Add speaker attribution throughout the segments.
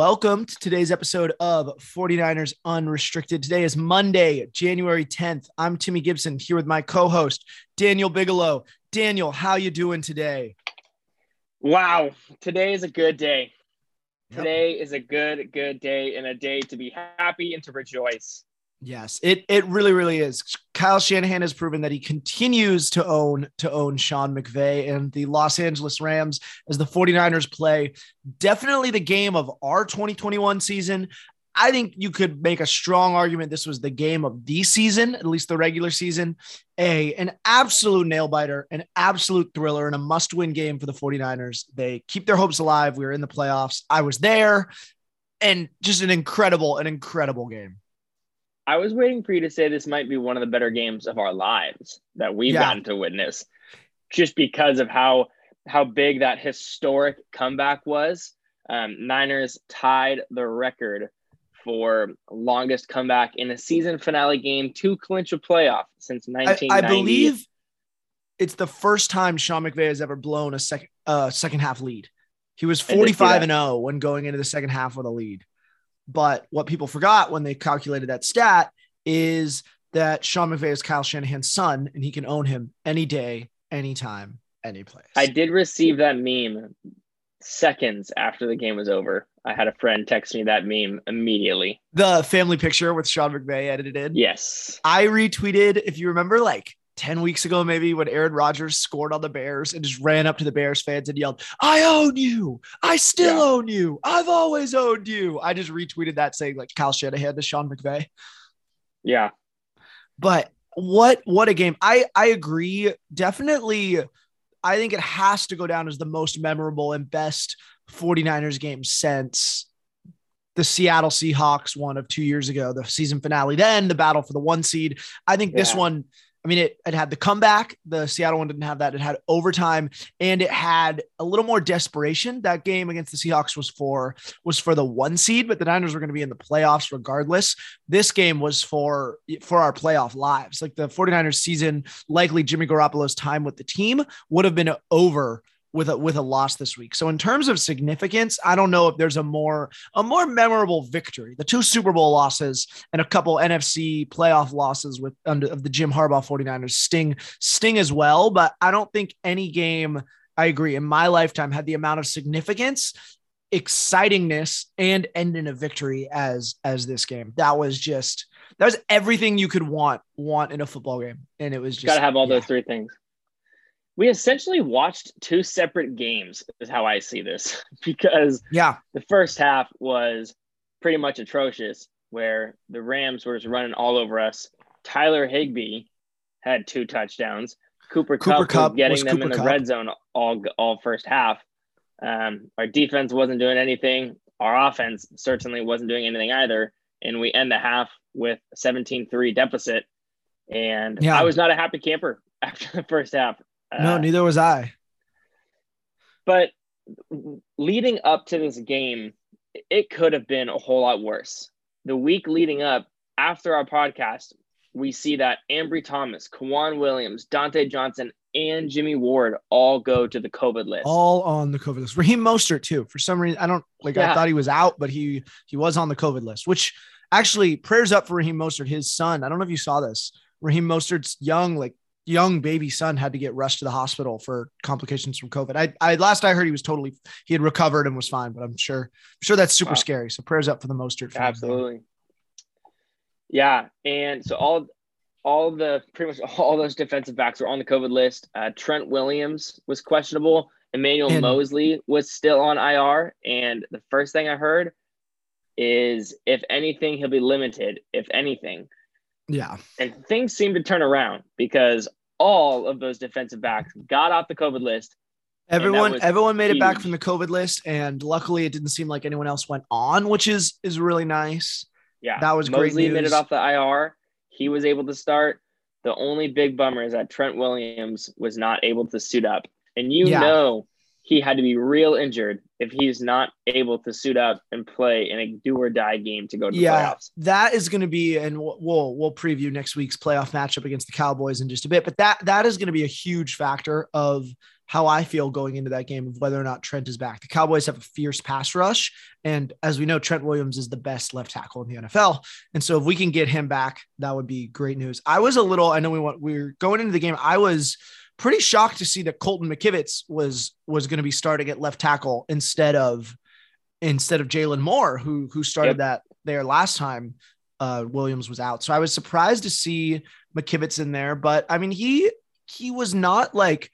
Speaker 1: Welcome to today's episode of 49ers Unrestricted. Today is Monday, January 10th. I'm Timmy Gibson here with my co-host Daniel Bigelow. Daniel, how you doing today?
Speaker 2: Wow, today is a good day.
Speaker 1: Yep.
Speaker 2: Today is a good, good day and a day to be happy and to rejoice.
Speaker 1: Yes, it it really really is. Kyle Shanahan has proven that he continues to own to own Sean McVay and the Los Angeles Rams as the 49ers play definitely the game of our 2021 season. I think you could make a strong argument this was the game of the season, at least the regular season. A an absolute nail biter, an absolute thriller, and a must-win game for the 49ers. They keep their hopes alive. We were in the playoffs. I was there, and just an incredible, an incredible game.
Speaker 2: I was waiting for you to say this might be one of the better games of our lives that we've
Speaker 1: Yeah.
Speaker 2: gotten to witness, just because of how how big that historic comeback was. Um, Niners tied the record for longest comeback in a season finale game to clinch a playoff since
Speaker 1: I,
Speaker 2: 1990.
Speaker 1: I believe it's the first time Sean McVay has ever blown a second uh, second half lead. He was 45 and 0 when going into the second half with a lead. But what people forgot when they calculated that stat is that Sean McVay is Kyle Shanahan's son and he can own him any day, anytime, any place.
Speaker 2: I did receive that meme seconds after the game was over. I had a friend text me that meme immediately.
Speaker 1: the family picture with Sean McVay edited in.
Speaker 2: Yes.
Speaker 1: I retweeted, if you remember, like 10 weeks ago, maybe when Aaron Rodgers scored on the Bears and just ran up to the Bears fans and yelled, I own you. I still
Speaker 2: Yeah.
Speaker 1: own you. I've always owned you. I just retweeted that saying like Kyle Shanahan to Sean McVay.
Speaker 2: Yeah.
Speaker 1: But what what a game. I I agree. Definitely, I think it has to go down as the most memorable and best 49ers game since the Seattle Seahawks one of two years ago, the season finale, then the battle for the one seed. I think this one, I mean, it, it had the comeback. The Seattle one didn't have that. It had overtime and it had a little more desperation. That game against the Seahawks was for was for the one seed, but the Niners were going to be in the playoffs regardless. This game was for for our playoff lives. Like the 49ers season, likely Jimmy Garoppolo's time with the team would have been over with a with a loss this week. So in terms of significance, I don't know if there's a more a more memorable victory. The two Super Bowl losses and a couple NFC playoff losses with under of the Jim Harbaugh 49ers sting sting as well, but I don't think any game I agree in my lifetime had the amount of significance, excitingness and end in a victory as as this game. That was just that was everything you could want want in a football game and it was just
Speaker 2: Got to have all
Speaker 1: yeah.
Speaker 2: those three things. We essentially watched two separate games, is how I see this, because
Speaker 1: Yeah.
Speaker 2: the first half was pretty much atrocious, where the Rams were just running all over us. Tyler Higbee had two touchdowns. Cooper
Speaker 1: Cooper
Speaker 2: Cup,
Speaker 1: Kupp
Speaker 2: was getting
Speaker 1: was
Speaker 2: them
Speaker 1: Cooper
Speaker 2: in the
Speaker 1: Kupp.
Speaker 2: red zone all all first half. Um, our defense wasn't doing anything. Our offense certainly wasn't doing anything either. And we end the half with a 17-3 deficit. And
Speaker 1: Yeah.
Speaker 2: I was not a happy camper after the first half.
Speaker 1: No,
Speaker 2: Uh,
Speaker 1: neither was I.
Speaker 2: but leading up to this game, it could have been a whole lot worse. The week leading up, after our podcast, we see that Ambry Thomas, K'Waun Williams, Dontae Johnson, and Jimmy Ward all go to the COVID list.
Speaker 1: all on the COVID list. Raheem Mostert too. For some reason, I don't like. I thought he was out, but he he was on the COVID list. Which actually, prayers up for Raheem Mostert. His son. I don't know if you saw this. Raheem Mostert's young, like young baby son, had to get rushed to the hospital for complications from COVID. I, I last I heard he was totally he had recovered and was fine, but I'm sure I'm sure that's super
Speaker 2: Wow.
Speaker 1: scary. So prayers up for the Mostert. family.
Speaker 2: Absolutely. Yeah, and so all all the pretty much all those defensive backs were on the COVID list. Uh, Trent Williams was questionable. Emmanuel
Speaker 1: And-
Speaker 2: Moseley was still on IR, and the first thing I heard is if anything, he'll be limited. If anything,
Speaker 1: Yeah.
Speaker 2: and things seem to turn around because all of those defensive backs got off the COVID list.
Speaker 1: Everyone, everyone made it back from the COVID list, and luckily, it didn't seem like anyone else went on, which is is really nice.
Speaker 2: Yeah,
Speaker 1: That was great
Speaker 2: Moseley made
Speaker 1: news.
Speaker 2: it off the IR. he was able to start. The only big bummer is that Trent Williams was not able to suit up. And you
Speaker 1: Yeah.
Speaker 2: know he had to be real injured if he's not able to suit up and play in a do or die game to go to the
Speaker 1: Yeah,
Speaker 2: playoffs.
Speaker 1: that is going to be, and we'll we'll we'll preview next week's playoff matchup against the Cowboys in just a bit. But that that is going to be a huge factor of how I feel going into that game of whether or not Trent is back. The Cowboys have a fierce pass rush, and as we know, Trent Williams is the best left tackle in the NFL. And so if we can get him back, that would be great news. I was a little, I know we want we were going into the game. I was pretty shocked to see that Colton McKivitz was was going to be starting at left tackle instead of instead of Jaylon Moore, who who started
Speaker 2: Yep.
Speaker 1: that there last time uh, Williams was out. So I was surprised to see McKivitz in there, but I mean he he was not like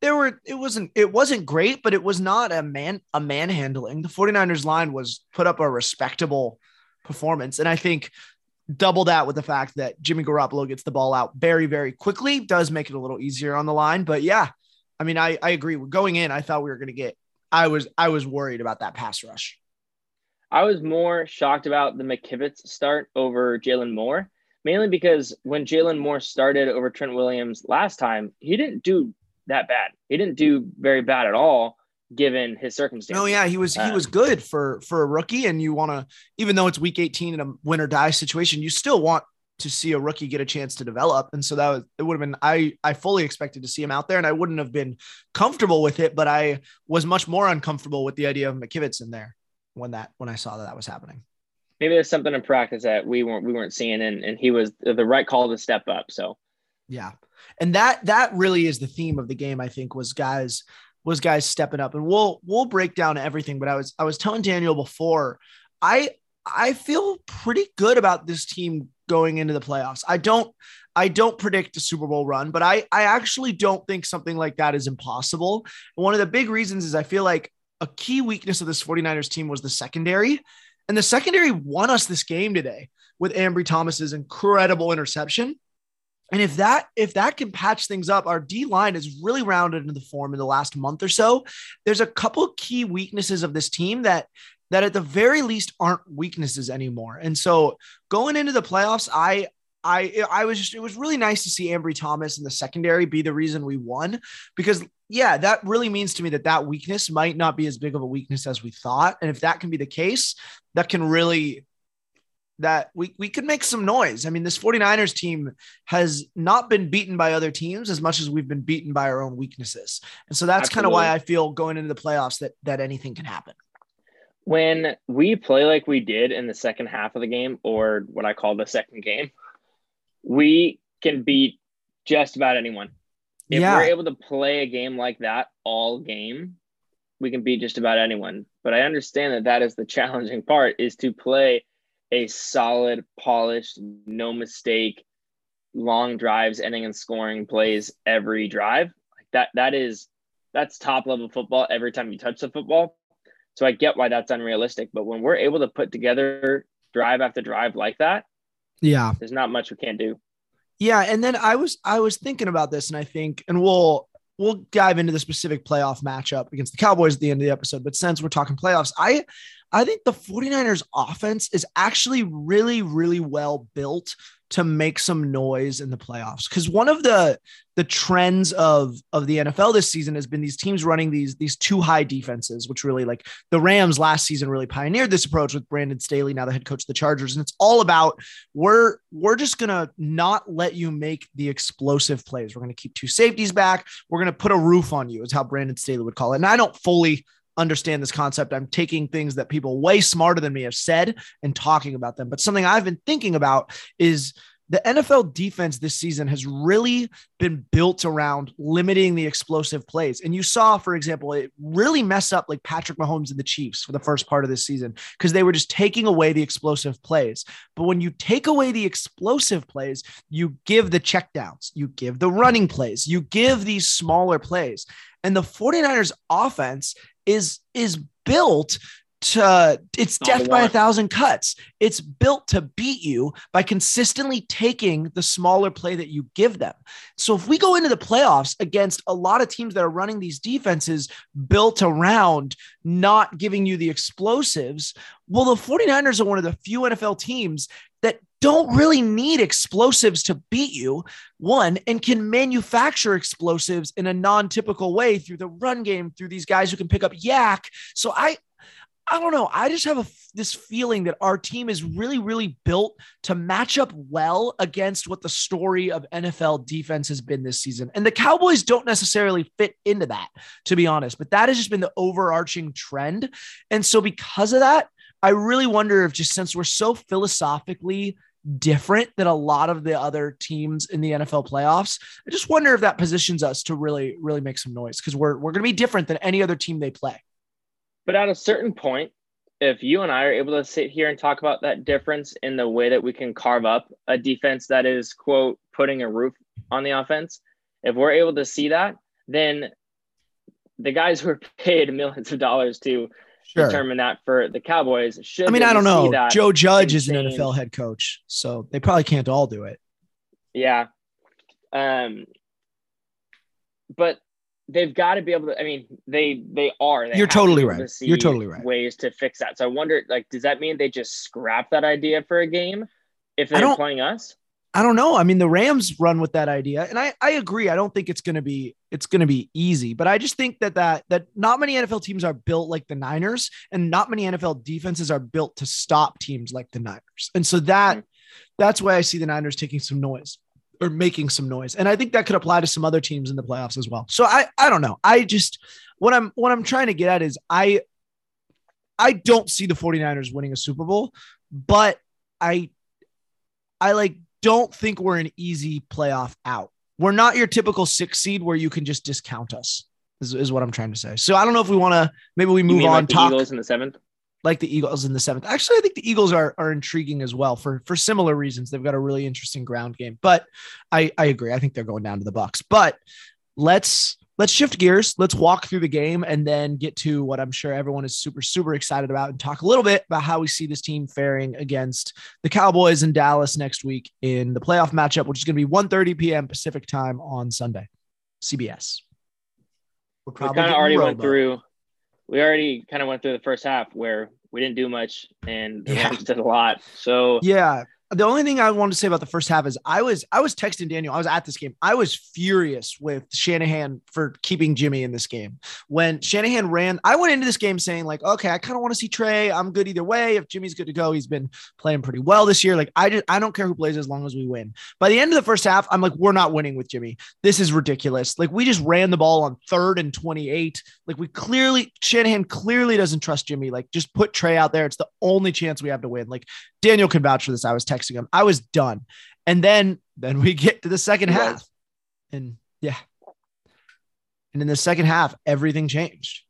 Speaker 1: there were it wasn't it wasn't great, but it was not a man a manhandling. The 49ers line was put up a respectable performance. And I think double that with the fact that Jimmy Garoppolo gets the ball out very, very quickly does make it a little easier on the line. But yeah, I mean, I, I agree. Going in, I thought we were going to get, I was, I was worried about that pass rush.
Speaker 2: I was more shocked about the McKivitz start over Jaylon Moore, mainly because when Jaylon Moore started over Trent Williams last time, he didn't do that bad. He didn't do very bad at all, given his circumstances.
Speaker 1: Oh yeah, he was, he
Speaker 2: Uh,
Speaker 1: was good for, for a rookie. And you want to, even though it's week 18 in a win or die situation, you still want to see a rookie get a chance to develop. And so that was, it would have been, I, I fully expected to see him out there and I wouldn't have been comfortable with it, but I was much more uncomfortable with the idea of McKivitz in there when that, when I saw that that was happening.
Speaker 2: Maybe there's something in practice that we weren't we weren't seeing, and, and he was the right call to step up. So
Speaker 1: Yeah. And that that really is the theme of the game, I think, was guys was guys stepping up. And we'll we'll break down everything. But I was I was telling Daniel before, I I feel pretty good about this team going into the playoffs. I don't I don't predict a Super Bowl run, but I I actually don't think something like that is impossible. One of the big reasons is I feel like a key weakness of this 49ers team was the secondary. And the secondary won us this game today with Ambry Thomas's incredible interception. And if that if that can patch things up, our D line is really rounded into the form in the last month or so. There's a couple key weaknesses of this team that that at the very least aren't weaknesses anymore. And so going into the playoffs, I I I was just it was really nice to see Ambry Thomas in the secondary be the reason we won because yeah, that really means to me that that weakness might not be as big of a weakness as we thought. And if that can be the case, that can really that we, we could make some noise. I mean, this 49ers team has not been beaten by other teams as much as we've been beaten by our own weaknesses. And so that's kind of why I feel going into the playoffs that that anything can happen.
Speaker 2: when we play like we did in the second half of the game, or what I call the second game, we can beat just about anyone. If
Speaker 1: Yeah.
Speaker 2: we're able to play a game like that all game, we can beat just about anyone. But I understand that that is the challenging part is to play a solid, polished, no mistake, long drives ending in scoring plays every drive. Like that that is that's top level football every time you touch the football. So I get why that's unrealistic, but when we're able to put together drive after drive like that,
Speaker 1: Yeah.
Speaker 2: there's not much we can't do.
Speaker 1: Yeah, and then I was I was thinking about this, and I think, and we'll we'll dive into the specific playoff matchup against the Cowboys at the end of the episode. But since we're talking playoffs, I I think the 49ers offense is actually really, really well built to make some noise in the playoffs. Because one of the the trends of of the NFL this season has been these teams running these these two high defenses, which really like the Rams last season really pioneered this approach with Brandon Staley, now the head coach of the Chargers. And it's all about we're we're just gonna not let you make the explosive plays. We're gonna keep two safeties back. We're gonna put a roof on you, is how Brandon Staley would call it. And I don't fully understand this concept. I'm taking things that people way smarter than me have said and talking about them. But something I've been thinking about is the NFL defense this season has really been built around limiting the explosive plays. And you saw, for example, it really mess up like Patrick Mahomes and the Chiefs for the first part of this season because they were just taking away the explosive plays. But when you take away the explosive plays, you give the checkdowns, you give the running plays, you give these smaller plays. And the 49ers offense is is built to it's oh
Speaker 2: All the
Speaker 1: death by a thousand cuts. It's built to beat you by consistently taking the smaller play that you give them. So if we go into the playoffs against a lot of teams that are running these defenses built around not giving you the explosives, well, the 49ers are one of the few NFL teams don't really need explosives to beat you, one, and can manufacture explosives in a non typical way through the run game, through these guys who can pick up YAC. So I, I don't know. I just have a, this feeling that our team is really, really built to match up well against what the story of NFL defense has been this season. And the Cowboys don't necessarily fit into that, to be honest, but that has just been the overarching trend. And so, because of that, I really wonder if just since we're so philosophically different than a lot of the other teams in the NFL playoffs, I just wonder if that positions us to really, really make some noise because we're, we're going to be different than any other team they play.
Speaker 2: But at a certain point, if you and I are able to sit here and talk about that difference in the way that we can carve up a defense that is, quote, putting a roof on the offense, if we're able to see that, then the guys who are paid millions of dollars to sure. determine that for the Cowboys. Should
Speaker 1: I mean, I don't know. Joe Judge is an NFL head coach, so they probably can't all do it.
Speaker 2: Yeah. Um, but they've got to be able to. I mean, they they are. They
Speaker 1: You're totally right. To You're totally right.
Speaker 2: Ways to fix that. So I wonder, like, does that mean they just scrap that idea for a game if they're playing us?
Speaker 1: I don't know. I mean, the Rams run with that idea, and I I agree. I don't think it's going to be it's going to be easy, but I just think that that that not many NFL teams are built like the Niners, and not many NFL defenses are built to stop teams like the Niners, and so that that's why I see the Niners taking some noise or making some noise, and I think that could apply to some other teams in the playoffs as well. So I I don't know. I just what I'm what I'm trying to get at is I I don't see the 49ers winning a Super Bowl, but I I like don't think we're an easy playoff out. We're not your typical six seed where you can just discount us. Is, is what I'm trying to say. So I don't know if we want to. Maybe we move on.
Speaker 2: Like the talk, Eagles in the seventh.
Speaker 1: Like the Eagles in the seventh. Actually, I think the Eagles are are intriguing as well for for similar reasons. They've got a really interesting ground game. But I I agree. I think they're going down to the Bucs. But let's let's shift gears. Let's walk through the game and then get to what I'm sure everyone is super, super excited about and talk a little bit about how we see this team faring against the Cowboys in Dallas next week in the playoff matchup, which is going to be 1.30 p.m. Pacific time on Sunday, CBS.
Speaker 2: We're probably we kind of already went through. We already kind of went through the first half where we didn't do much and the yeah. Rams did a lot. So
Speaker 1: yeah, the only thing I wanted to say about the first half is I was I was texting Daniel. I was at this game. I was furious with Shanahan for keeping Jimmy in this game. When Shanahan ran, I went into this game saying like, okay, I kind of want to see Trey. I'm good either way. If Jimmy's good to go, he's been playing pretty well this year. Like I just I don't care who plays as long as we win. By the end of the first half, I'm like, we're not winning with Jimmy. This is ridiculous. Like we just ran the ball on third and 28. Like we clearly Shanahan clearly doesn't trust Jimmy. Like just put Trey out there. It's the only chance we have to win. Like Daniel can vouch for this. I was texting him. I was done. And then then we get to the second half. And yeah. And in the second half, everything changed.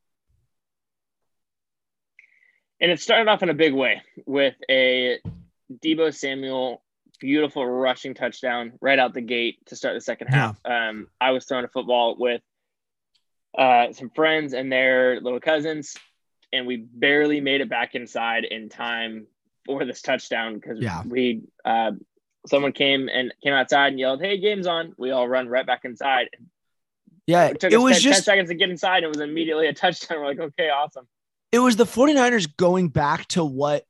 Speaker 2: And it started off in a big way with a Deebo Samuel beautiful rushing touchdown right out the gate to start the second half. Yeah. Um, I was throwing a football with uh, some friends and their little cousins, and we barely made it back inside in time for this touchdown because yeah. we uh, someone came and came outside and yelled, "Hey, game's on!" We all run right back inside.
Speaker 1: Yeah, it, took
Speaker 2: it
Speaker 1: was
Speaker 2: 10,
Speaker 1: just
Speaker 2: 10 seconds to get inside. And it was immediately a touchdown. We're like, okay, awesome.
Speaker 1: It was the 49ers going back to what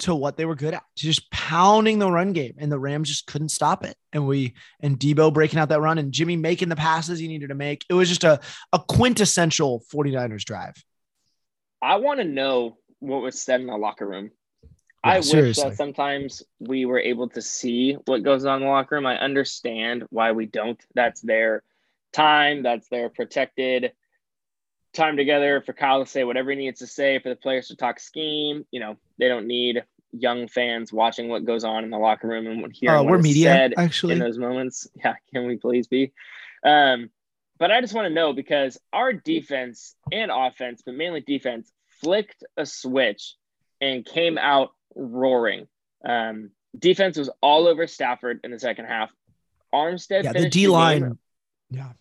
Speaker 1: to what they were good at, just pounding the run game, and the Rams just couldn't stop it. And we and Deebo breaking out that run, and Jimmy making the passes he needed to make. It was just a a quintessential 49ers drive.
Speaker 2: I want to know what was said in the locker room yeah, I seriously. wish that sometimes we were able to see what goes on in the locker room. I understand why we don't. That's their time, that's their protected time together for Kyle to say whatever he needs to say, for the players to talk scheme. You know, they don't need young fans watching what goes on in the locker room and hearing uh, what we're media, said actually. in those moments. Yeah, can we please be? Um, but I just want to know because our defense and offense, but mainly defense, flicked a switch and came out roaring. Um, defense was all over Stafford in the second half. Armstead,
Speaker 1: yeah, the D line, yeah.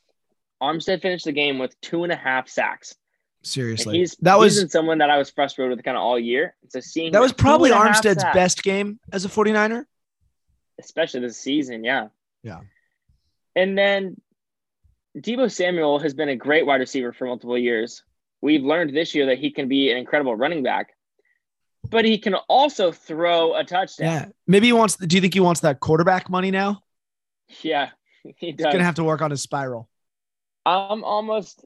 Speaker 2: Armstead finished the game with two and a half sacks.
Speaker 1: Seriously,
Speaker 2: and he's that was someone that I was frustrated with kind of all year. So seeing
Speaker 1: that was probably Armstead's best game as a 49er,
Speaker 2: especially this season. Yeah,
Speaker 1: yeah.
Speaker 2: And then Deebo Samuel has been a great wide receiver for multiple years. We've learned this year that he can be an incredible running back. But he can also throw a touchdown.
Speaker 1: Yeah. Maybe he wants, do you think he wants that quarterback money now?
Speaker 2: Yeah, he does.
Speaker 1: He's going to have to work on his spiral.
Speaker 2: I'm almost.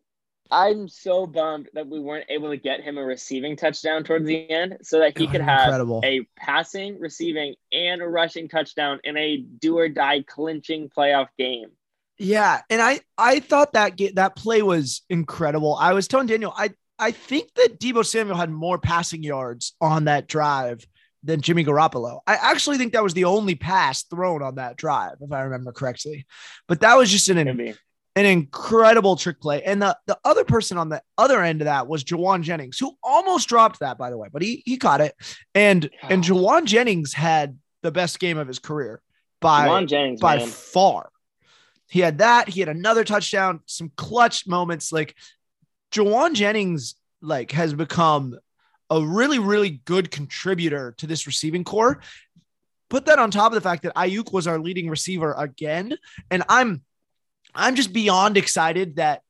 Speaker 2: I'm so bummed that we weren't able to get him a receiving touchdown towards the end, so that he
Speaker 1: Oh,
Speaker 2: could have
Speaker 1: incredible.
Speaker 2: a passing, receiving, and a rushing touchdown in a do or die clinching playoff game.
Speaker 1: Yeah, and I I thought that get, that play was incredible. I was telling Daniel, I I think that Deebo Samuel had more passing yards on that drive than Jimmy Garoppolo. I actually think that was the only pass thrown on that drive, if I remember correctly. But that was just an an incredible trick play. And the, the other person on the other end of that was Jauan Jennings, who almost dropped that, by the way, but he he caught it. And and Jauan Jennings had the best game of his career by
Speaker 2: Jauan Jennings,
Speaker 1: by
Speaker 2: man.
Speaker 1: far. He had that. He had another touchdown, some clutch moments. Like Jauan Jennings, like has become a really, really good contributor to this receiving core. Put that on top of the fact that Aiyuk was our leading receiver again, and I'm, I'm just beyond excited that.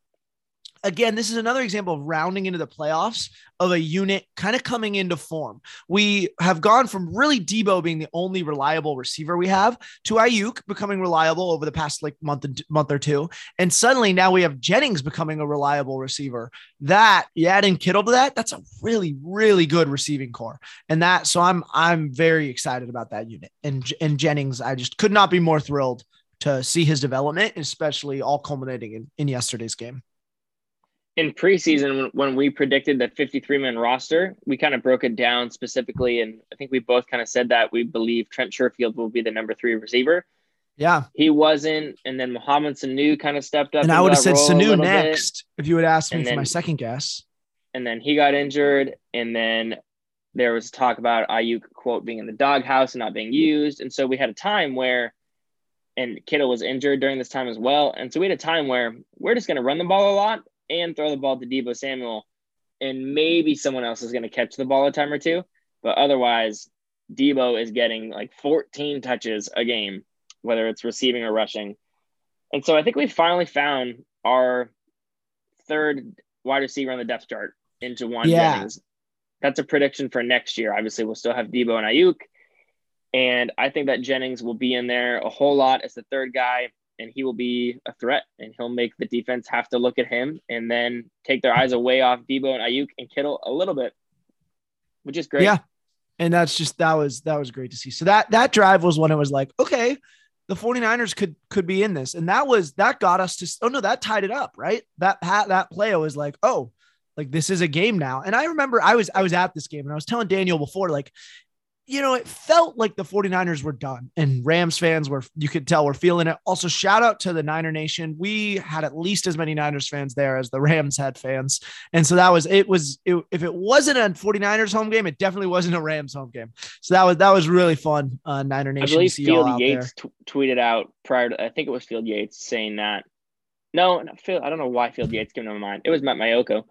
Speaker 1: Again, this is another example of rounding into the playoffs of a unit kind of coming into form. We have gone from really Deebo being the only reliable receiver we have to Aiyuk becoming reliable over the past like month and month or two, and suddenly now we have Jennings becoming a reliable receiver. That you add in Kittle to that, that's a really really good receiving core, and that so I'm I'm very excited about that unit and and Jennings. I just could not be more thrilled to see his development, especially all culminating in, in yesterday's game.
Speaker 2: In preseason when, we predicted the 53 man roster, we kind of broke it down specifically. And I think we both kind of said that we believe Trent Sherfield will be the number three receiver.
Speaker 1: Yeah,
Speaker 2: He wasn't. And then Mohamed Sanu kind of stepped up.
Speaker 1: and I would have said Sanu
Speaker 2: little bit.
Speaker 1: next if you would ask me
Speaker 2: And
Speaker 1: for my second guess.
Speaker 2: And then he got injured. And then there was talk about Aiyuk, quote, being in the doghouse and not being used. And so we had a time where, and Kittle was injured during this time as well. And so we had a time where we're just going to run the ball a lot and throw the ball to Deebo Samuel. And maybe someone else is going to catch the ball a time or two. But otherwise, Deebo is getting like 14 touches a game, whether it's receiving or rushing. And so I think we finally found our third wide receiver on the depth chart in Jauan
Speaker 1: Yeah.
Speaker 2: Jennings. That's a prediction for next year. Obviously, we'll still have Deebo and Aiyuk. And I think that Jennings will be in there a whole lot as the third guy, and he will be a threat, and he'll make the defense have to look at him and then take their eyes away off Deebo and Aiyuk and Kittle a little bit, which is great.
Speaker 1: Yeah. And that's just that was that was great to see. So that that drive was when it was like, okay, the 49ers could could be in this. And that was that got us to oh no, that tied it up, right? That that play was like, oh, like this is a game now. And I remember I was I was at this game and I was telling Daniel before, like, you know, it felt like the 49ers were done and Rams fans were, you could tell, were feeling it. Also, shout out to the Niner Nation. We had at least as many Niners fans there as the Rams had fans. And so that was, it was, it, if it wasn't a 49ers home game, it definitely wasn't a Rams home game. So that was, that was really fun. Uh, Niner
Speaker 2: I
Speaker 1: Nation. to
Speaker 2: believe Field Yates t- tweeted out prior to, I think it was Field Yates saying that. No, not Field, I don't know why Field Yates came to my mind. It was Matt Maiocco.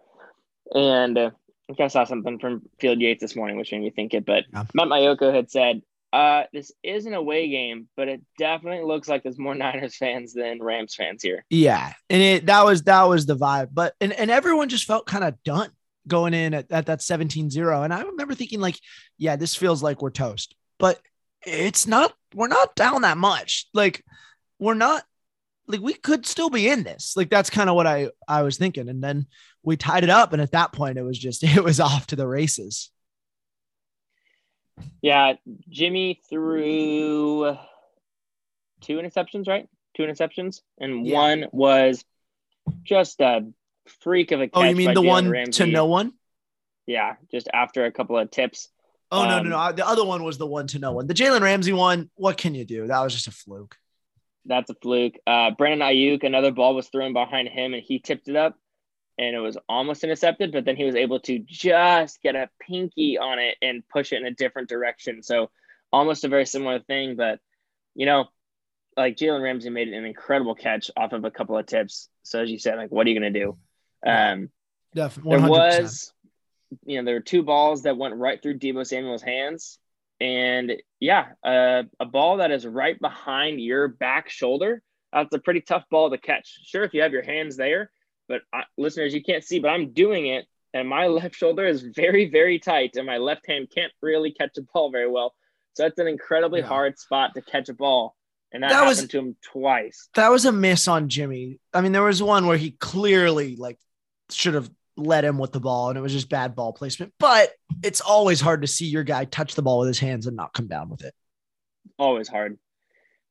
Speaker 2: And uh, I think I saw something from Field Yates this morning, which made me think it. But
Speaker 1: Yeah.
Speaker 2: Matt Maiocco had said, uh, this is an away game, but it definitely looks like there's more Niners fans than Rams fans here.
Speaker 1: Yeah. And it, that was, that was the vibe, but, and, and everyone just felt kind of done going in at, at that 17 0. And I remember thinking like, yeah, this feels like we're toast, but it's not, we're not down that much. Like we're not, like we could still be in this. Like that's kind of what I, I was thinking. And then we tied it up. And at that point it was just, it was off to the races.
Speaker 2: Yeah, Jimmy threw two interceptions, right? Two interceptions, and
Speaker 1: Yeah.
Speaker 2: one was just a freak of a catch.
Speaker 1: Oh, you mean the
Speaker 2: Jalen
Speaker 1: one to no one?
Speaker 2: Yeah, just after a couple of tips.
Speaker 1: Oh, no,
Speaker 2: Um,
Speaker 1: no, no. The other one was the one to no one. The Jalen Ramsey one. What can you do? That was just a fluke.
Speaker 2: That's a fluke. Uh, Brandon Aiyuk, another ball was thrown behind him, and he tipped it up, and it was almost intercepted. But then he was able to just get a pinky on it and push it in a different direction. So almost a very similar thing. But you know, like Jalen Ramsey made an incredible catch off of a couple of tips. So as you said, like, what are you gonna do? Um,
Speaker 1: Definitely.
Speaker 2: there
Speaker 1: 100%.
Speaker 2: was, you know, there were two balls that went right through Deebo Samuel's hands. And yeah, uh, a ball that is right behind your back shoulder. That's a pretty tough ball to catch. Sure, if you have your hands there, but uh, listeners, you can't see, but I'm doing it and my left shoulder is very, very tight, and my left hand can't really catch a ball very well. So that's an incredibly
Speaker 1: Yeah.
Speaker 2: hard spot to catch a ball. And that,
Speaker 1: That
Speaker 2: happened
Speaker 1: was-
Speaker 2: to him twice.
Speaker 1: That was a miss on Jimmy. I mean, there was one where he clearly like should have let him with the ball, and it was just bad ball placement. But it's always hard to see your guy touch the ball with his hands and not come down with it.
Speaker 2: Always hard.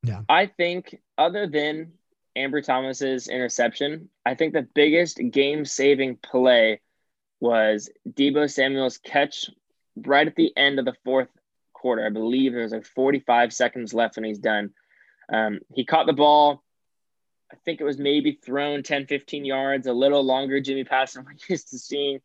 Speaker 1: Yeah.
Speaker 2: I think other than Ambry Thomas's interception, I think the biggest game saving play was Deebo Samuel's catch right at the end of the fourth quarter. I believe there was like 45 seconds left when he's done. Um, he caught the ball. I think it was maybe thrown 10, 15 yards, a little longer Jimmy pass than we're used to seeing.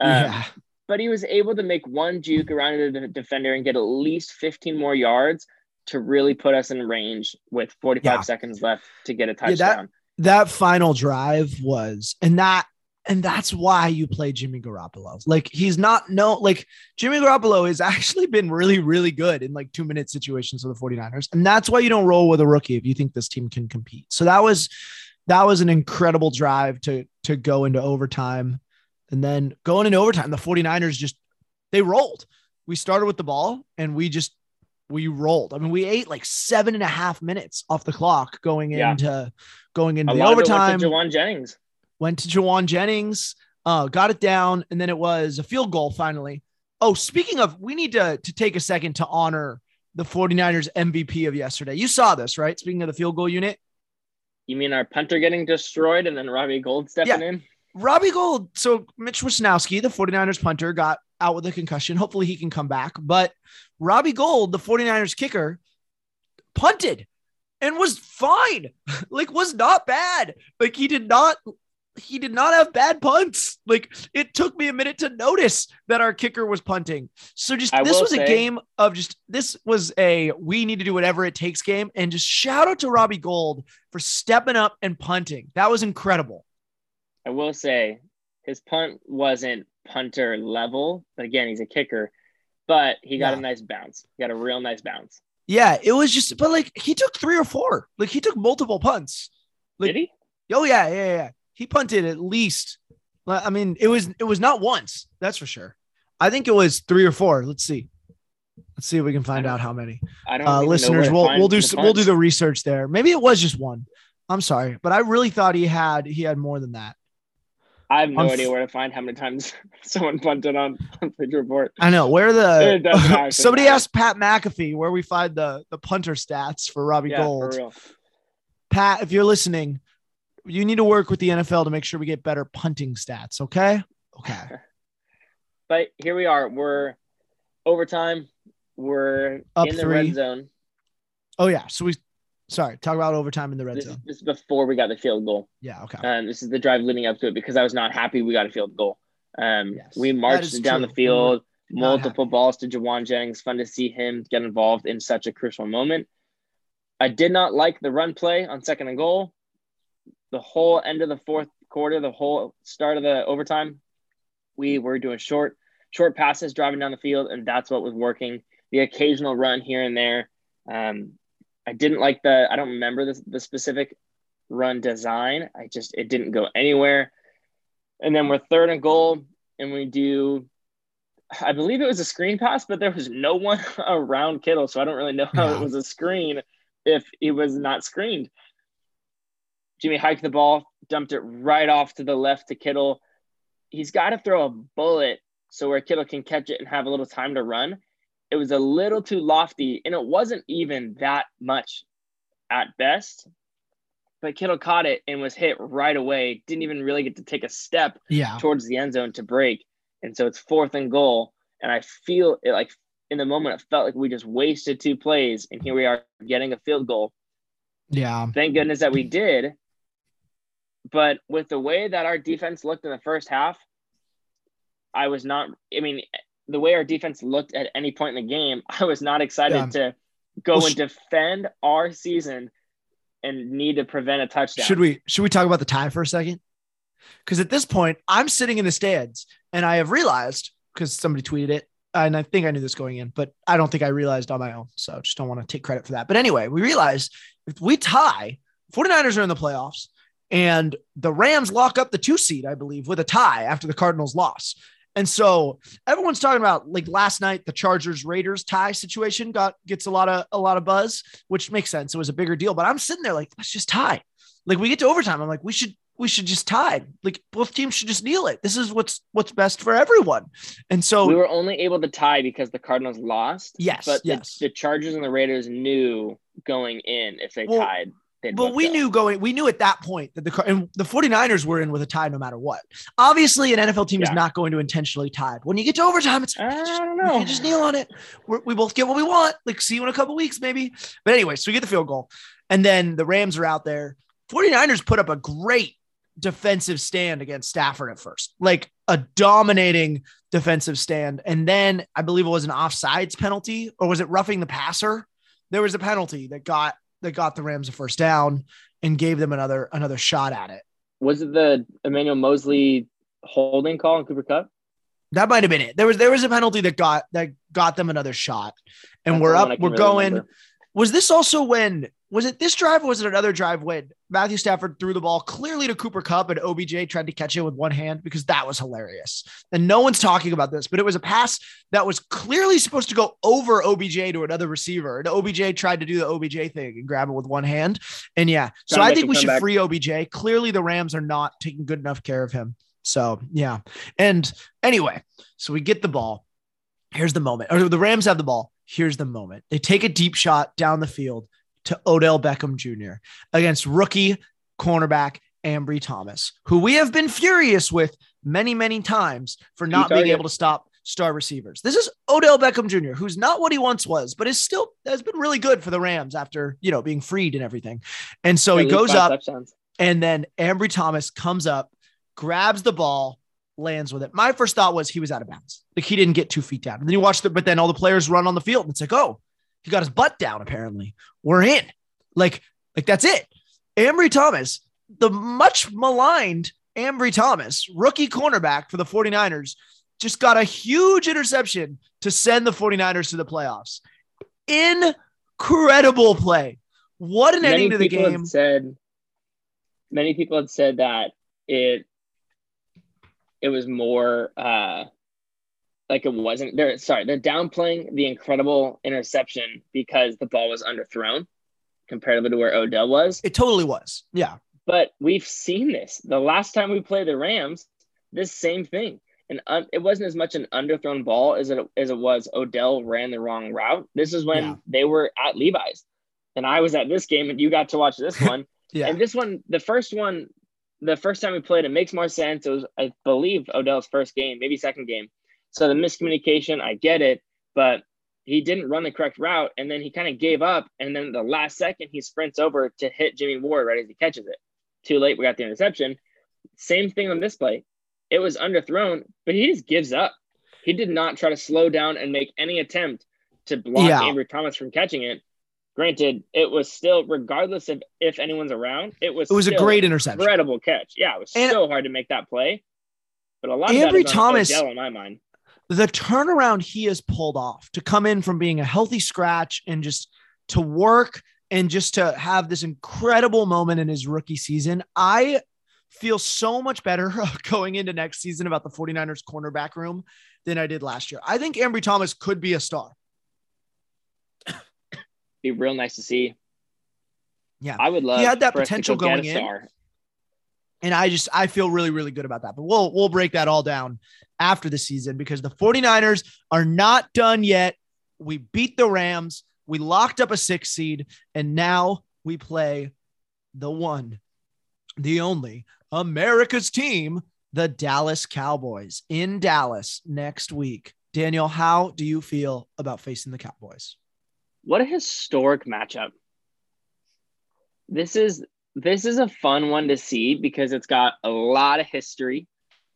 Speaker 2: Um,
Speaker 1: yeah,
Speaker 2: but he was able to make one juke around the defender and get at least 15 more yards to really put us in range with 45
Speaker 1: Yeah.
Speaker 2: seconds left to get a
Speaker 1: Yeah, that-
Speaker 2: touchdown.
Speaker 1: that final drive was, and that, and that's why you play Jimmy Garoppolo. Like he's not no, like Jimmy Garoppolo has actually been really, really good in like two minute situations for the 49ers. And that's why you don't roll with a rookie if you think this team can compete. So that was, that was an incredible drive to, to go into overtime. And then going into overtime, the 49ers just, they rolled. We started with the ball and we just, we rolled. I mean, we ate like seven and a half minutes off the clock going
Speaker 2: Yeah.
Speaker 1: into going into the overtime
Speaker 2: went to Jauan Jennings.
Speaker 1: went to Jauan Jennings, uh, got it down, and then it was a field goal finally. Oh, speaking of, we need to, to take a second to honor the 49ers MVP of yesterday. You saw this, right? Speaking of the field goal unit,
Speaker 2: You mean our punter getting destroyed and then Robbie Gould stepping in?
Speaker 1: Robbie Gould. So Mitch Wishnowsky, the 49ers punter, got out with a concussion. Hopefully he can come back. But Robbie Gould, the 49ers kicker, punted and was fine. like was not bad. Like he did not he did not have bad punts. Like it took me a minute to notice that our kicker was punting. So just
Speaker 2: I
Speaker 1: this was a game of just this was a we need to do whatever it takes game and just shout out to Robbie Gould for stepping up and punting. That was incredible.
Speaker 2: I will say his punt wasn't punter level, but again, he's a kicker. But he got
Speaker 1: Yeah.
Speaker 2: a nice bounce. He got a real nice bounce.
Speaker 1: Yeah, it was just, but like he took three or four. Like he took multiple punts. Like,
Speaker 2: Did he?
Speaker 1: Oh yeah, yeah, yeah. He punted at least. I mean, it was it was not once. That's for sure. I think it was three or four. Let's see. Let's see if we can find out how many.
Speaker 2: I don't
Speaker 1: Uh, listeners, we'll we'll do we'll do the research there. Maybe it was just one. I'm sorry, but I really thought he had he had more than that.
Speaker 2: I have no
Speaker 1: f-
Speaker 2: idea where to find how many times someone punted on on Page Report.
Speaker 1: I know where the somebody asked Pat McAfee where we find the the punter stats for Robbie
Speaker 2: Yeah,
Speaker 1: Gould.
Speaker 2: for.
Speaker 1: Pat, if you're listening, you need to work with the NFL to make sure we get better punting stats. Okay. Okay.
Speaker 2: But here we are. We're overtime. We're
Speaker 1: Up
Speaker 2: in the
Speaker 1: three.
Speaker 2: red zone.
Speaker 1: Oh yeah. So we, sorry, talk about overtime in the red
Speaker 2: This is,
Speaker 1: zone.
Speaker 2: this is before we got the field goal.
Speaker 1: Yeah. Okay.
Speaker 2: Um, this is the drive leading up to it because I was not happy we got a field goal. Um,
Speaker 1: Yes,
Speaker 2: we marched down
Speaker 1: true.
Speaker 2: the field,
Speaker 1: We
Speaker 2: multiple balls to Jauan Jennings. Fun to see him get involved in such a crucial moment. I did not like the run play on second and goal. The whole end of the fourth quarter, the whole start of the overtime, we were doing short, short passes driving down the field, and that's what was working. The occasional run here and there. Um, I didn't like the. I don't remember the, the specific run design. I just it didn't go anywhere. And then we're third and goal, and we do. I believe it was a screen pass, but there was no one around Kittle, so I don't really know how
Speaker 1: Yeah.
Speaker 2: it was a screen if it was not screened. Jimmy hiked the ball, dumped it right off to the left to Kittle. He's got to throw a bullet so where Kittle can catch it and have a little time to run. It was a little too lofty, and it wasn't even that much at best. But Kittle caught it and was hit right away. Didn't even really get to take a step
Speaker 1: Yeah.
Speaker 2: towards the end zone to break. And so it's fourth and goal. And I feel it like in the moment, it felt like we just wasted two plays. And here we are getting a field goal.
Speaker 1: Yeah.
Speaker 2: Thank goodness that we did. But with the way that our defense looked in the first half, I was not, I mean, the way our defense looked at any point in the game, I was not excited
Speaker 1: Yeah.
Speaker 2: to go
Speaker 1: Well,
Speaker 2: and
Speaker 1: sh-
Speaker 2: defend our season and need to prevent a touchdown.
Speaker 1: Should we should we talk about the tie for a second? Because at this point, I'm sitting in the stands and I have realized because somebody tweeted it, and I think I knew this going in, but I don't think I realized on my own. So just don't want to take credit for that. But anyway, we realized if we tie, 49ers are in the playoffs And the Rams lock up the two seed, I believe, with a tie after the Cardinals loss. And so everyone's talking about like last night, the Chargers Raiders tie situation got gets a lot of a lot of buzz, which makes sense. It was a bigger deal, but I'm sitting there like, let's just tie. Like we get to overtime. I'm like, we should we should just tie. Like both teams should just kneel it. This is what's what's best for everyone. And so
Speaker 2: we were only able to tie because the Cardinals lost.
Speaker 1: Yes,
Speaker 2: but
Speaker 1: yes.
Speaker 2: The, the Chargers and the Raiders knew going in if they
Speaker 1: Well,
Speaker 2: tied.
Speaker 1: But we
Speaker 2: go.
Speaker 1: knew going, we knew at that point that the and the 49ers were in with a tie no matter what. Obviously, an NFL team is not going to intentionally tie. When you get to overtime, it's
Speaker 2: I
Speaker 1: just-
Speaker 2: don't know.
Speaker 1: can just kneel on it. We're, we both get what we want. Like, see you in a couple weeks, maybe. But anyway, so we get the field goal. And then the Rams are out there. 49ers put up a great defensive stand against Stafford at first, like a dominating defensive stand. And then I believe it was an offsides penalty, or was it roughing the passer? There was a penalty that got that got the Rams a first down and gave them another another shot at it.
Speaker 2: Was it the Emmanuel Moseley holding call on Cooper Kupp?
Speaker 1: That might have been it. There was there was a penalty that got that got them another shot. And
Speaker 2: That's
Speaker 1: we're
Speaker 2: the one I
Speaker 1: up, we're
Speaker 2: really
Speaker 1: going.
Speaker 2: remember.
Speaker 1: Was this also when was it this drive or was it another drive when Matthew Stafford threw the ball clearly to Cooper Kupp and OBJ tried to catch it with one hand because that was hilarious. And no one's talking about this, but it was a pass that was clearly supposed to go over OBJ to another receiver. And OBJ tried to do the OBJ thing and grab it with one hand. And yeah, so I think we should
Speaker 2: comeback.
Speaker 1: free OBJ. Clearly the Rams are not taking good enough care of him. So yeah. And anyway, so we get the ball. Here's the moment. Or the Rams have the ball. Here's the moment. They take a deep shot down the field to Odell Beckham Jr. against rookie cornerback Ambry Thomas, who we have been furious with many, many times for not being able to stop star receivers. This is Odell Beckham Jr., who's not what he once was, but is still has been really good for the Rams after you know being freed and everything. And so he goes up,
Speaker 2: touchdowns.
Speaker 1: and then Ambry Thomas comes up, grabs the ball, lands with it. My first thought was he was out of bounds. Like he didn't get two feet down. And then you watch the, but then all the players run on the field. And it's like, oh, he got his butt down, apparently. We're in. Like, like that's it. Ambry Thomas, the much maligned Ambry Thomas, rookie cornerback for the 49ers, just got a huge interception to send the 49ers to the playoffs. Incredible play. What an
Speaker 2: Many
Speaker 1: ending to the game.
Speaker 2: said. Many people had said that it. It was more uh, like it wasn't. They're sorry. They're downplaying the incredible interception because the ball was underthrown, comparatively to where Odell was.
Speaker 1: It totally was. Yeah.
Speaker 2: But we've seen this. The last time we played the Rams, this same thing. And un- it wasn't as much an underthrown ball as it as it was Odell ran the wrong route. This is when
Speaker 1: Yeah.
Speaker 2: they were at Levi's, and I was at this game, and you got to watch this one.
Speaker 1: Yeah.
Speaker 2: And this one, the first one, the first time we played, it makes more sense. It was, I believe, Odell's first game, maybe second game. So the miscommunication, I get it, but he didn't run the correct route, and then he kind of gave up. And then the last second, he sprints over to hit Jimmy Ward right as he catches it. Too late, we got the interception. Same thing on this play. It was underthrown, but he just gives up. He did not try to slow down and make any attempt to block
Speaker 1: Yeah.
Speaker 2: Ambry Thomas from catching it. Granted, it was still, regardless of if anyone's around, it was
Speaker 1: It was a great interception.
Speaker 2: incredible catch. Yeah, it was
Speaker 1: And-
Speaker 2: so hard to make that play. But a lot of
Speaker 1: Ambry
Speaker 2: that is on
Speaker 1: Thomas-
Speaker 2: Odell in my mind.
Speaker 1: The turnaround he has pulled off to come in from being a healthy scratch and just to work and just to have this incredible moment in his rookie season. I feel so much better going into next season about the 49ers cornerback room than I did last year. I think Ambry Thomas could be a star.
Speaker 2: Be real nice to see.
Speaker 1: Yeah.
Speaker 2: I would love.
Speaker 1: he had that
Speaker 2: for us to
Speaker 1: potential
Speaker 2: go
Speaker 1: going in.
Speaker 2: star.
Speaker 1: And I just I feel really really good about that. But we'll we'll break that all down after the season because the 49ers are not done yet. We beat the Rams. We locked up a 6 seed and now we play the one, the only America's team, the Dallas Cowboys in Dallas next week. Daniel, how do you feel about facing the Cowboys?
Speaker 2: What a historic matchup. This is this is a fun one to see because it's got a lot of history.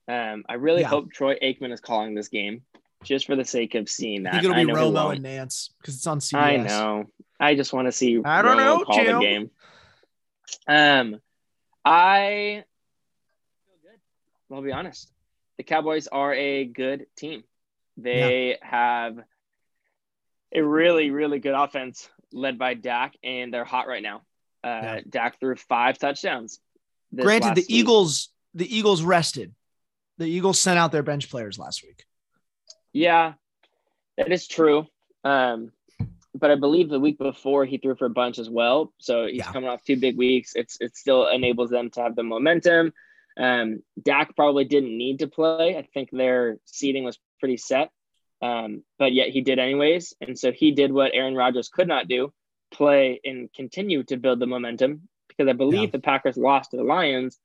Speaker 2: Um, I really
Speaker 1: Yeah.
Speaker 2: hope Troy Aikman is calling this game just for the sake of seeing
Speaker 1: I
Speaker 2: that.
Speaker 1: think it'll be Romo and Nance because it's on CBS.
Speaker 2: I know. I just want to see.
Speaker 1: I don't
Speaker 2: Romo
Speaker 1: know,
Speaker 2: call the game. Um, I feel good. I'll be honest. The Cowboys are a good team. They have a really, really good offense led by Dak, and they're hot right now. Uh,
Speaker 1: Yeah.
Speaker 2: Dak threw five touchdowns.
Speaker 1: Granted, the week. Eagles the Eagles rested. The Eagles sent out their bench players last week.
Speaker 2: Yeah, that is true. Um, but I believe the week before he threw for a bunch as well. So he's yeah. coming off two big weeks. It's it still enables them to have the momentum. Um, Dak probably didn't need to play. I think their seating was pretty set. Um, but yet he did anyways. And so he did what Aaron Rodgers could not do, play and continue to build the momentum because I believe yeah. the Packers lost to the Lions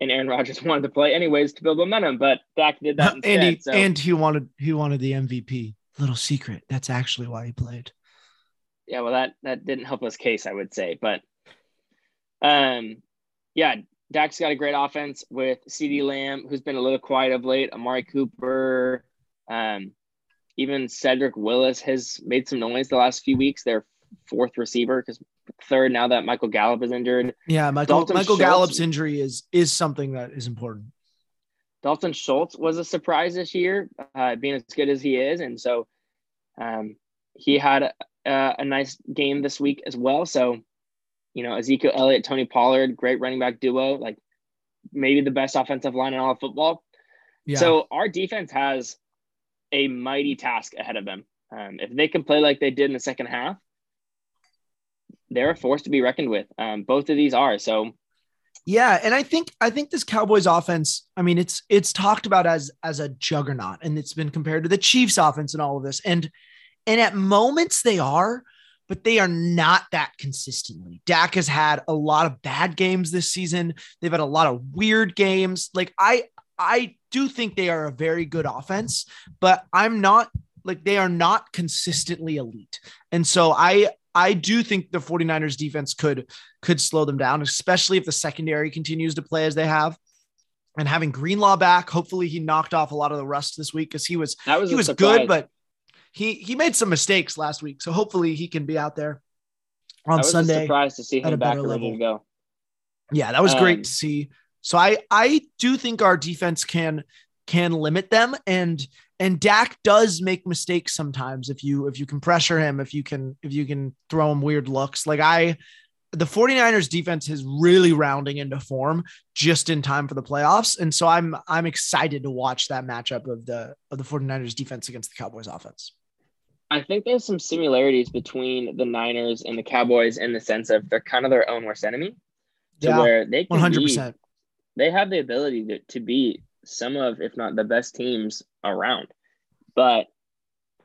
Speaker 2: and Aaron Rodgers wanted to play anyways to build momentum, but Dak did that instead.
Speaker 1: And he,
Speaker 2: so.
Speaker 1: and he wanted he wanted the MVP. Little secret. That's actually why he played.
Speaker 2: Yeah, well that that didn't help his case, I would say. But um yeah, Dak's got a great offense with CeeDee Lamb, who's been a little quiet of late, Amari Cooper, um, even Cedrick Wilson has made some noise the last few weeks. Their fourth receiver, because third now that Michael Gallup is injured.
Speaker 1: Yeah, Michael Dalton Michael Schultz, Gallup's injury is is something that is important.
Speaker 2: Dalton Schultz was a surprise this year, uh, being as good as he is, and so um, he had a, a, nice game this week as well. So, you know, Ezekiel Elliott, Tony Pollard, great running back duo, like maybe the best offensive line in all of football. Yeah. So our defense has a mighty task ahead of them. Um, if they can play like they did in the second half, they're a force to be reckoned with. Um, both of these are so.
Speaker 1: Yeah, and I think I think this Cowboys offense. I mean, it's it's talked about as as a juggernaut, and it's been compared to the Chiefs offense and all of this. And and at moments they are, but they are not that consistently. Dak has had a lot of bad games this season. They've had a lot of weird games. Like I I do think they are a very good offense, but I'm not like they are not consistently elite. And so I I do think the 49ers defense could could slow them down, especially if the secondary continues to play as they have. And having Greenlaw back, hopefully he knocked off a lot of the rust this week because he was, was he was surprise. good, but he he made some mistakes last week. So hopefully he can be out there on Sunday.
Speaker 2: surprised to see him back and ready to go.
Speaker 1: Yeah, that was um, great to see. So I I do think our defense can can limit them and and Dak does make mistakes sometimes if you if you can pressure him, if you can if you can throw him weird looks. Like I the 49ers defense is really rounding into form just in time for the playoffs. And so I'm I'm excited to watch that matchup of the of the 49ers defense against the Cowboys offense.
Speaker 2: I think there's some similarities between the Niners and the Cowboys in the sense of they're kind of their own worst enemy. To yeah, where they can 100%. Be, they have the ability to, to be some of, if not the best teams around. But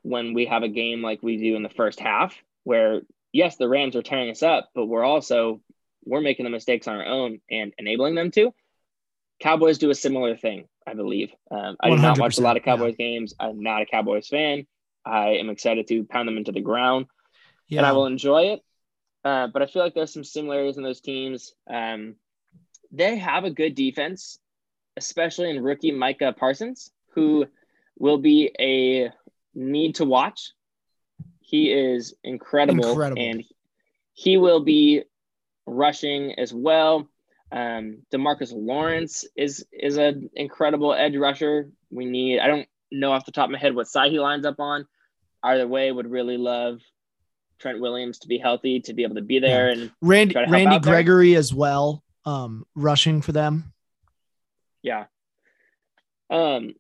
Speaker 2: when we have a game like we do in the first half, where yes, the Rams are tearing us up, but we're also we're making the mistakes on our own and enabling them to. Cowboys do a similar thing, I believe. Um, I do not watch a lot of Cowboys yeah. games. I'm not a Cowboys fan. I am excited to pound them into the ground, yeah. and I will enjoy it. Uh, but I feel like there's some similarities in those teams. Um, they have a good defense, especially in rookie Micah Parsons, who will be a need to watch. He is incredible, incredible. and he will be rushing as well. Um, DeMarcus Lawrence is is an incredible edge rusher. We need. I don't know off the top of my head what side he lines up on. Either way, would really love Trent Williams to be healthy to be able to be there and
Speaker 1: Randy Randy Gregory there. as well um, rushing for them.
Speaker 2: Yeah. Um,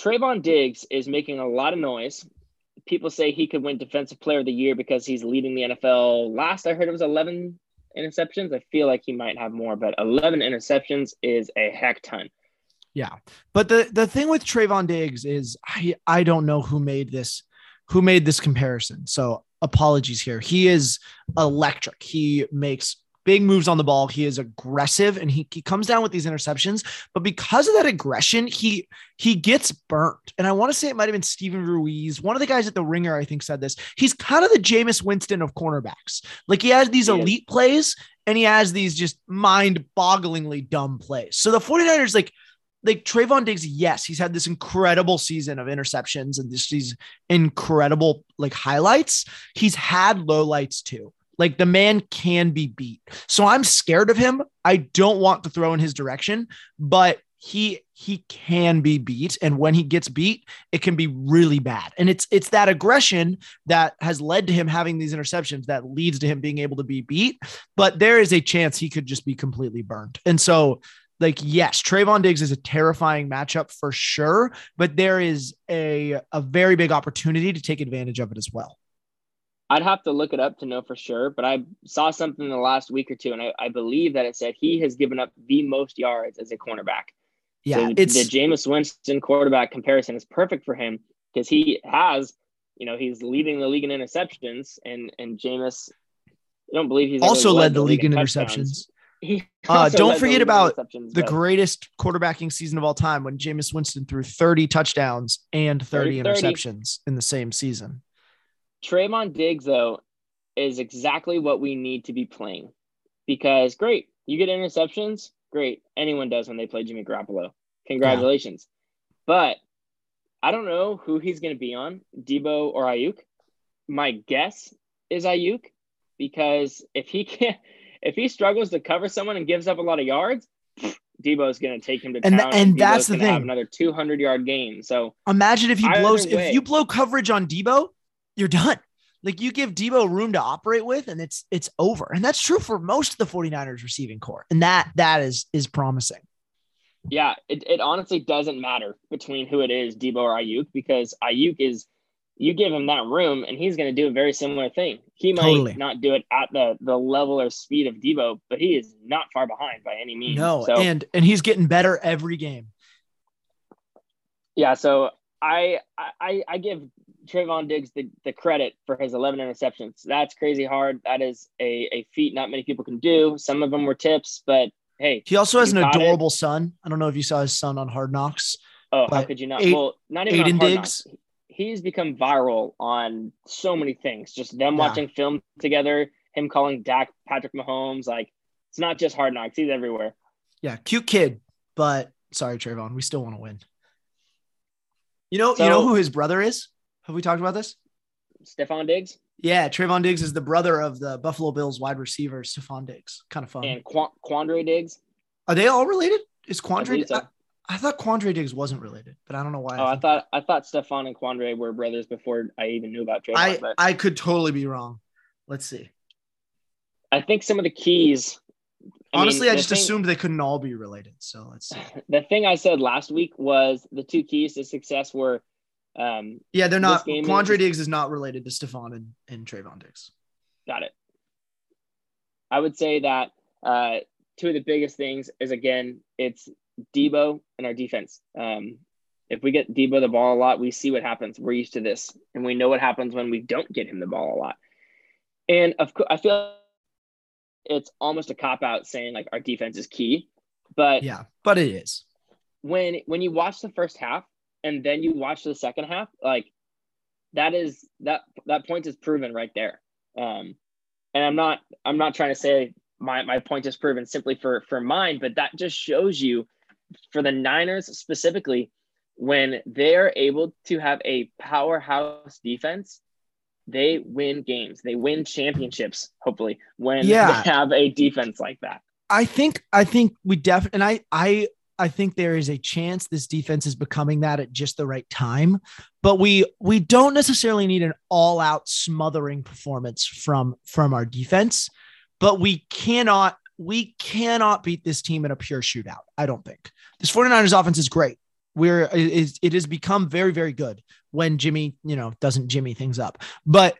Speaker 2: Trevon Diggs is making a lot of noise. People say he could win Defensive Player of the Year because he's leading the NFL. Last I heard it was 11 interceptions. I feel like he might have more, but 11 interceptions is a heck ton.
Speaker 1: Yeah. But the, the thing with Trevon Diggs is I, I don't know who made this, who made this comparison. So apologies here. He is electric. He makes big moves on the ball. He is aggressive and he, he comes down with these interceptions. But because of that aggression, he he gets burnt. And I want to say it might have been Steven Ruiz, one of the guys at the ringer, I think said this. He's kind of the Jameis Winston of cornerbacks. Like he has these elite plays and he has these just mind-bogglingly dumb plays. So the 49ers, like like Trevon Diggs, yes, he's had this incredible season of interceptions and this, these incredible like highlights. He's had lowlights too. Like the man can be beat. So I'm scared of him. I don't want to throw in his direction, but he he can be beat. And when he gets beat it can be really bad. And it's it's that aggression that has led to him having these interceptions that leads to him being able to be beat. But there is a chance he could just be completely burned and so like yes Trevon Diggs is a terrifying matchup for sure but there is a a very big opportunity to take advantage of it as well
Speaker 2: I'd have to look it up to know for sure, but I saw something in the last week or two, and I, I believe that it said he has given up the most yards as a cornerback.
Speaker 1: yeah
Speaker 2: so
Speaker 1: it's
Speaker 2: the Jameis Winston quarterback comparison is perfect for him because he has, you know, he's leading the league in interceptions, and and Jameis, I don't believe he's
Speaker 1: also led the league in interceptions
Speaker 2: He
Speaker 1: Uh, don't forget about the
Speaker 2: but
Speaker 1: greatest quarterbacking season of all time when Jameis Winston threw 30 touchdowns and 30
Speaker 2: 30.
Speaker 1: interceptions in the same season.
Speaker 2: Trevon Diggs, though, is exactly what we need to be playing because great, you get interceptions, great. Anyone does when they play Jimmy Garoppolo. Congratulations. But I don't know who he's going to be on, Deebo or Aiyuk. My guess is Aiyuk because if he can't, if he struggles to cover someone and gives up a lot of yards, Deebo's going to take him to
Speaker 1: And
Speaker 2: town.
Speaker 1: th- and
Speaker 2: Deebo's
Speaker 1: that's the
Speaker 2: gonna Have
Speaker 1: thing.
Speaker 2: another 200 yard game. So
Speaker 1: Imagine if he
Speaker 2: Either
Speaker 1: blows,
Speaker 2: way.
Speaker 1: if you blow coverage on Deebo, you're done. Like you give Deebo room to operate with and it's it's over. And that's true for most of the 49ers receiving corps. And that that is is promising.
Speaker 2: Yeah, it, it honestly doesn't matter between who it is, Deebo or Aiyuk, because Aiyuk is you give him that room and he's going to do a very similar thing. He might
Speaker 1: Totally.
Speaker 2: not do it at the the level or speed of Deebo, but he is not far behind by any means.
Speaker 1: No,
Speaker 2: so
Speaker 1: and and he's getting better every game.
Speaker 2: yeah, so I I I give Trevon Diggs the, the credit for his 11 interceptions. That's crazy hard. That is a, a feat not many people can do. Some of them were tips, but hey,
Speaker 1: He also has an
Speaker 2: got it.
Speaker 1: adorable son. I don't know if you saw his son on Hard Knocks.
Speaker 2: Oh, how could you not?
Speaker 1: Aid-
Speaker 2: well, not even on
Speaker 1: Aiden
Speaker 2: Hard
Speaker 1: Diggs?
Speaker 2: Knocks. He's become viral on so many things. Just them
Speaker 1: Yeah.
Speaker 2: watching film together, him calling Dak Patrick Mahomes. Like it's not just Hard Knocks. He's everywhere.
Speaker 1: Yeah, cute kid, but sorry, Trevon, we still want to win. You know, you know who his brother is? Have we talked about this?
Speaker 2: Stefon Diggs
Speaker 1: Yeah, Trevon Diggs is the brother of the Buffalo Bills wide receiver, Stefon Diggs. Kind of fun.
Speaker 2: and Qu- Quandre Diggs.
Speaker 1: Are they all related? Is
Speaker 2: I
Speaker 1: Quandre?
Speaker 2: believe so.
Speaker 1: I, I thought Quandre Diggs wasn't related, but I don't know why.
Speaker 2: Oh, I
Speaker 1: think
Speaker 2: thought I thought Stefon and Quandre were brothers before I even knew about Trevon.
Speaker 1: I
Speaker 2: but
Speaker 1: I could totally be wrong. Let's see.
Speaker 2: I think some of the keys. I mean,
Speaker 1: Honestly, I just
Speaker 2: thing-
Speaker 1: assumed they couldn't all be related. So let's see.
Speaker 2: the thing I said last week was the two keys to success were um,
Speaker 1: Yeah, they're not. Quandre
Speaker 2: is-
Speaker 1: Diggs is not related to Stefon and, and Trevon Diggs.
Speaker 2: Got it. I would say that uh, two of the biggest things is again, it's Deebo and our defense. Um, if we get Deebo the ball a lot, we see what happens. We're used to this, and we know what happens when we don't get him the ball a lot. And of course, I feel it's almost a cop out saying like our defense is key, but
Speaker 1: Yeah, but it is.
Speaker 2: when when you watch the first half and then you watch the second half, like that is that that point is proven right there. Um, and I'm not I'm not trying to say my my point is proven simply for for mine, but that just shows you for the Niners specifically when they're able to have a powerhouse defense. They win games. They win championships. Hopefully, when
Speaker 1: Yeah.
Speaker 2: they have a defense like that.
Speaker 1: I think I think we definitely and I I I think there is a chance this defense is becoming that at just the right time, but we we don't necessarily need an all-out smothering performance from from our defense, but we cannot we cannot beat this team in a pure shootout. I don't think. This 49ers offense is great. We're it, it has become very very good when Jimmy, you know, doesn't Jimmy things up. But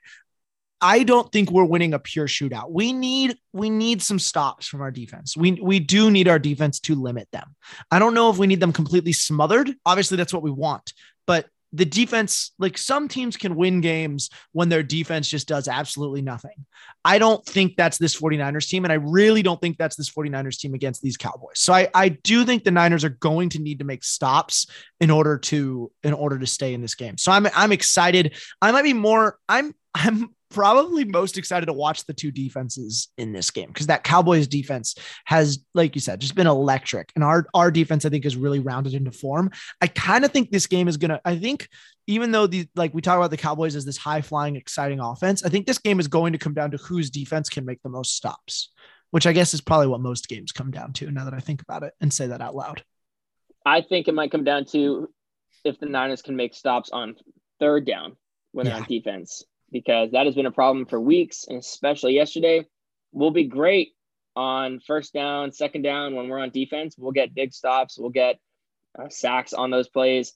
Speaker 1: I don't think we're winning a pure shootout. We need we need some stops from our defense. We we do need our defense to limit them. I don't know if we need them completely smothered. Obviously that's what we want. But the defense like some teams can win games when their defense just does absolutely nothing. I don't think that's this 49ers team and I really don't think that's this 49ers team against these Cowboys. So I I do think the Niners are going to need to make stops in order to in order to stay in this game. So I'm I'm excited. I might be more I'm I'm probably most excited to watch the two defenses in this game because that Cowboys defense has, like you said, just been electric. And our our defense, I think, is really rounded into form. I kind of think this game is gonna. I think even though the like we talk about the Cowboys as this high flying, exciting offense, I think this game is going to come down to whose defense can make the most stops, which I guess is probably what most games come down to. Now that I think about it and say that out loud.
Speaker 2: I think it might come down to if the Niners can make stops on third down when they're on defense, because that has been a problem for weeks, and especially yesterday. We'll be great on first down, second down when we're on defense. We'll get big stops, we'll get uh, sacks on those plays.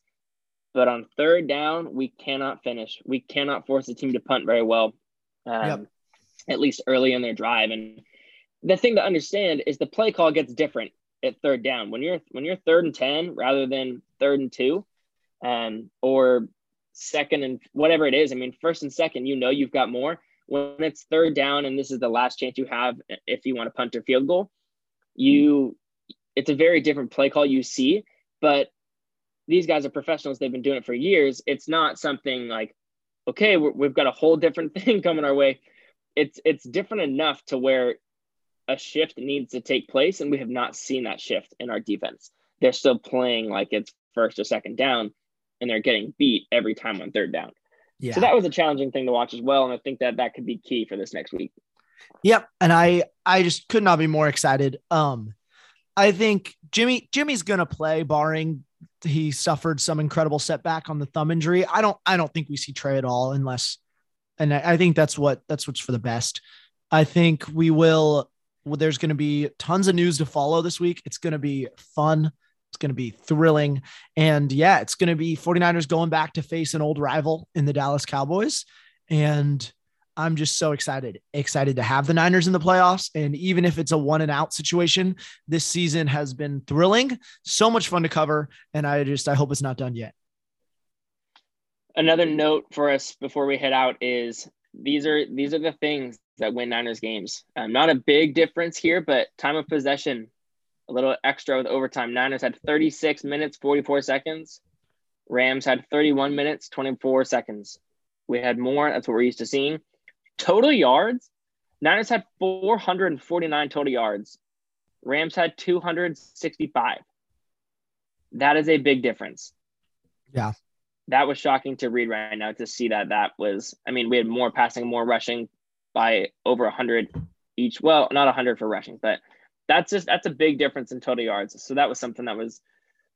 Speaker 2: But on third down, we cannot finish. We cannot force the team to punt very well, um,
Speaker 1: Yep.
Speaker 2: at least early in their drive. And the thing to understand is the play call gets different at third down. When you're when you're third and ten rather than third and two, um, or second and whatever it is. I mean, first and second, you know you've got more. When it's third down and this is the last chance you have if you want to punt or field goal, you it's a very different play call you see. But these guys are professionals; they've been doing it for years. It's not something like, okay, we've got a whole different thing coming our way. It's it's different enough to where a shift needs to take place, and we have not seen that shift in our defense. They're still playing like it's first or second down, and they're getting beat every time on third down.
Speaker 1: Yeah.
Speaker 2: So that was a challenging thing to watch as well, and I think that that could be key for this next week.
Speaker 1: Yep, and I I just could not be more excited. Um, I think Jimmy Jimmy's gonna play, barring he suffered some incredible setback on the thumb injury. I don't I don't think we see Trey at all unless, and I, I think that's what that's what's for the best. I think we will. Well, there's going to be tons of news to follow this week. It's going to be fun. It's going to be thrilling. And yeah, it's going to be 49ers going back to face an old rival in the Dallas Cowboys. And I'm just so excited, excited to have the Niners in the playoffs. And even if it's a one and out situation, this season has been thrilling, so much fun to cover. And I just, I hope it's not done yet.
Speaker 2: Another note for us before we head out is these are these are the things that win Niners games. Um, not a big difference here, but time of possession, a little extra with overtime. Niners had 36 minutes, 44 seconds. Rams had 31 minutes, 24 seconds. We had more. That's what we're used to seeing. Total yards, Niners had 449 total yards. Rams had 265. That is a big difference.
Speaker 1: Yeah.
Speaker 2: That was shocking to read right now to see that that was, I mean, we had more passing, more rushing by over 100 each. Well, not 100 for rushing, but that's just, that's a big difference in total yards. So that was something that was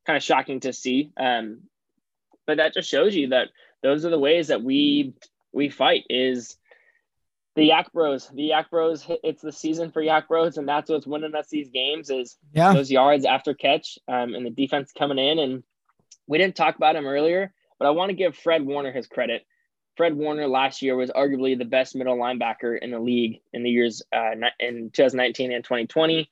Speaker 2: kind of shocking to see. Um, but that just shows you that those are the ways that we we fight is the YAC bros the YAC bros it's the season for YAC bros and that's what's winning us these games is
Speaker 1: Yeah.
Speaker 2: those yards after catch um, and the defense coming in and we didn't talk about him earlier but i want to give fred warner his credit fred warner last year was arguably the best middle linebacker in the league in the years uh, in 2019 and 2020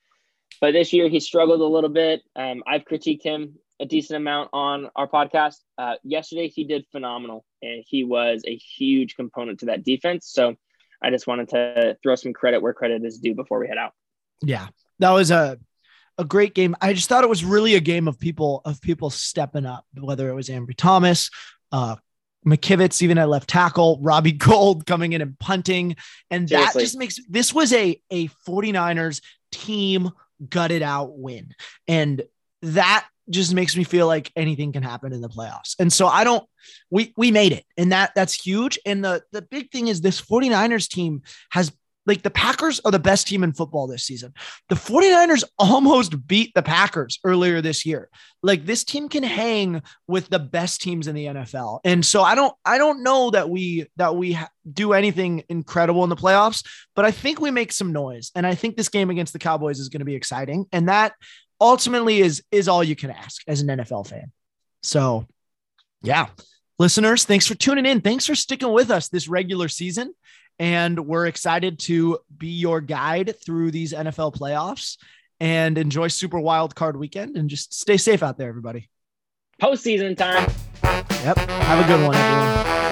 Speaker 2: but this year he struggled a little bit um, i've critiqued him a decent amount on our podcast. Uh, yesterday, he did phenomenal, and he was a huge component to that defense. So I just wanted to throw some credit where credit is due before we head out.
Speaker 1: Yeah, that was a a great game. I just thought it was really a game of people of people stepping up, whether it was Ambry Thomas, uh, McKivitz, even at left tackle, Robbie Gould coming in and punting. And
Speaker 2: Seriously.
Speaker 1: that just makes this was a, a 49ers team gutted out win. And that just makes me feel like anything can happen in the playoffs. And so I don't we we made it. And that that's huge. And the the big thing is this 49ers team has like the Packers are the best team in football this season. The 49ers almost beat the Packers earlier this year. Like this team can hang with the best teams in the NFL. And so I don't I don't know that we that we do anything incredible in the playoffs, but I think we make some noise. And I think this game against the Cowboys is going to be exciting. And that ultimately is is all you can ask as an NFL fan. So, yeah. Listeners, thanks for tuning in. Thanks for sticking with us this regular season. And we're excited to be your guide through these NFL playoffs and enjoy Super Wild Card weekend and just stay safe out there, everybody.
Speaker 2: Postseason time.
Speaker 1: Yep. Have a good one, everyone.